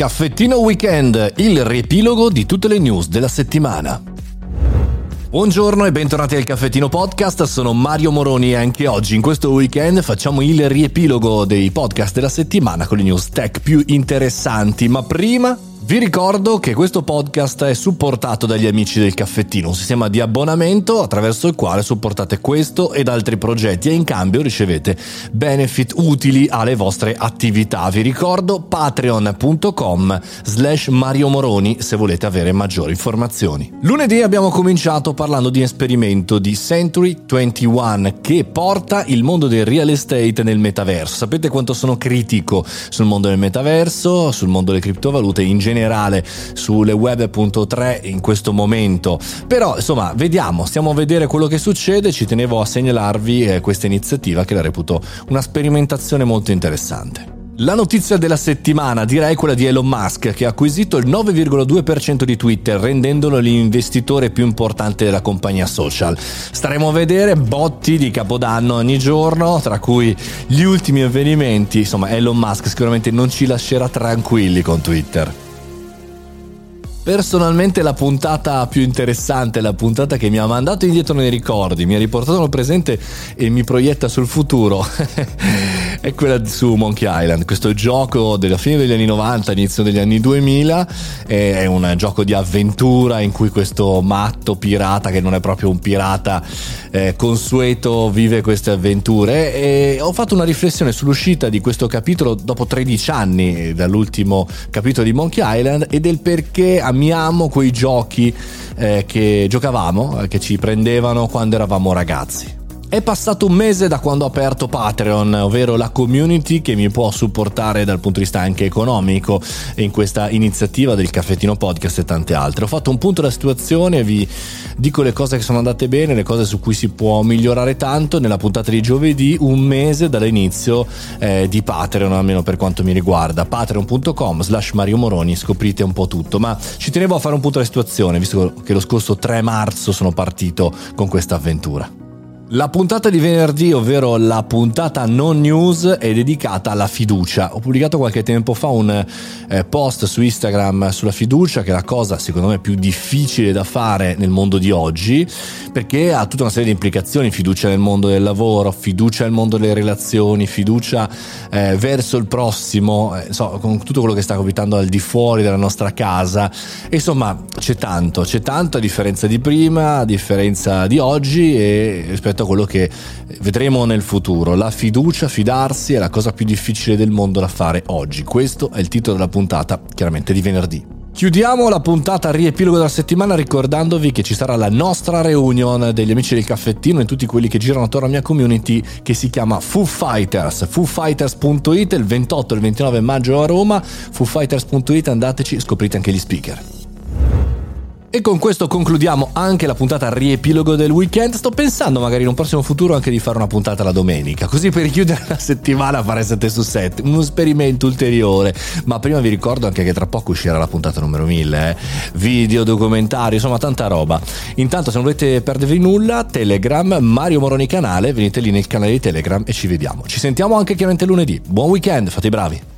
Caffettino Weekend, il riepilogo di tutte le news della settimana. Buongiorno e bentornati al Caffettino Podcast, sono Mario Moroni e anche oggi in questo weekend facciamo il riepilogo dei podcast della settimana con le news tech più interessanti, ma prima vi ricordo che questo podcast è supportato dagli amici del caffettino, un sistema di abbonamento attraverso il quale supportate questo ed altri progetti e in cambio ricevete benefit utili alle vostre attività. Vi ricordo patreon.com slash Mario Moroni se volete avere maggiori informazioni. Lunedì abbiamo cominciato parlando di esperimento di Century 21 che porta il mondo del real estate nel metaverso. Sapete quanto sono critico sul mondo del metaverso, sul mondo delle criptovalute in generale generale sulle web.3 in questo momento. Però insomma, vediamo, stiamo a vedere quello che succede. Ci tenevo a segnalarvi eh, questa iniziativa che la reputo una sperimentazione molto interessante. La notizia della settimana direi quella di Elon Musk che ha acquisito il 9,2% di Twitter rendendolo l'investitore più importante della compagnia social. Staremo a vedere botti di capodanno ogni giorno, tra cui gli ultimi avvenimenti. Insomma, Elon Musk sicuramente non ci lascerà tranquilli con Twitter. Personalmente la puntata più interessante, la puntata che mi ha mandato indietro nei ricordi, mi ha riportato nel presente e mi proietta sul futuro, è quella su Monkey Island, questo gioco della fine degli anni 90, inizio degli anni 2000, è un gioco di avventura in cui questo matto pirata, che non è proprio un pirata eh, consueto, vive queste avventure e ho fatto una riflessione sull'uscita di questo capitolo dopo 13 anni dall'ultimo capitolo di Monkey Island e del perché amiamo quei giochi eh, che giocavamo, eh, che ci prendevano quando eravamo ragazzi. È passato un mese da quando ho aperto Patreon, ovvero la community che mi può supportare dal punto di vista anche economico in questa iniziativa del caffettino podcast e tante altre. Ho fatto un punto della situazione, vi dico le cose che sono andate bene, le cose su cui si può migliorare tanto nella puntata di giovedì, un mese dall'inizio eh, di Patreon, almeno per quanto mi riguarda. Patreon.com slash Mario Moroni, scoprite un po' tutto. Ma ci tenevo a fare un punto della situazione, visto che lo scorso 3 marzo sono partito con questa avventura. La puntata di venerdì, ovvero la puntata non news, è dedicata alla fiducia. Ho pubblicato qualche tempo fa un eh, post su Instagram sulla fiducia, che è la cosa secondo me più difficile da fare nel mondo di oggi, perché ha tutta una serie di implicazioni, fiducia nel mondo del lavoro, fiducia nel mondo delle relazioni, fiducia eh, verso il prossimo, eh, so, con tutto quello che sta capitando al di fuori della nostra casa. Insomma, c'è tanto, c'è tanto a differenza di prima, a differenza di oggi e rispetto rispetto a quello che vedremo nel futuro. La fiducia, fidarsi è la cosa più difficile del mondo da fare oggi. Questo è il titolo della puntata, chiaramente di venerdì. Chiudiamo la puntata riepilogo della settimana ricordandovi che ci sarà la nostra reunion degli amici del caffettino e tutti quelli che girano attorno alla mia community che si chiama Foo Fighters, foofighters.it il 28 e il 29 maggio a Roma, foofighters.it andateci, scoprite anche gli speaker. E con questo concludiamo anche la puntata riepilogo del weekend. Sto pensando magari in un prossimo futuro anche di fare una puntata la domenica, così per chiudere la settimana fare 7 su 7, uno esperimento ulteriore. Ma prima vi ricordo anche che tra poco uscirà la puntata numero 1000, eh? video, documentari, insomma tanta roba. Intanto se non volete perdervi nulla, Telegram, Mario Moroni canale, venite lì nel canale di Telegram e ci vediamo. Ci sentiamo anche chiaramente lunedì. Buon weekend, fate i bravi.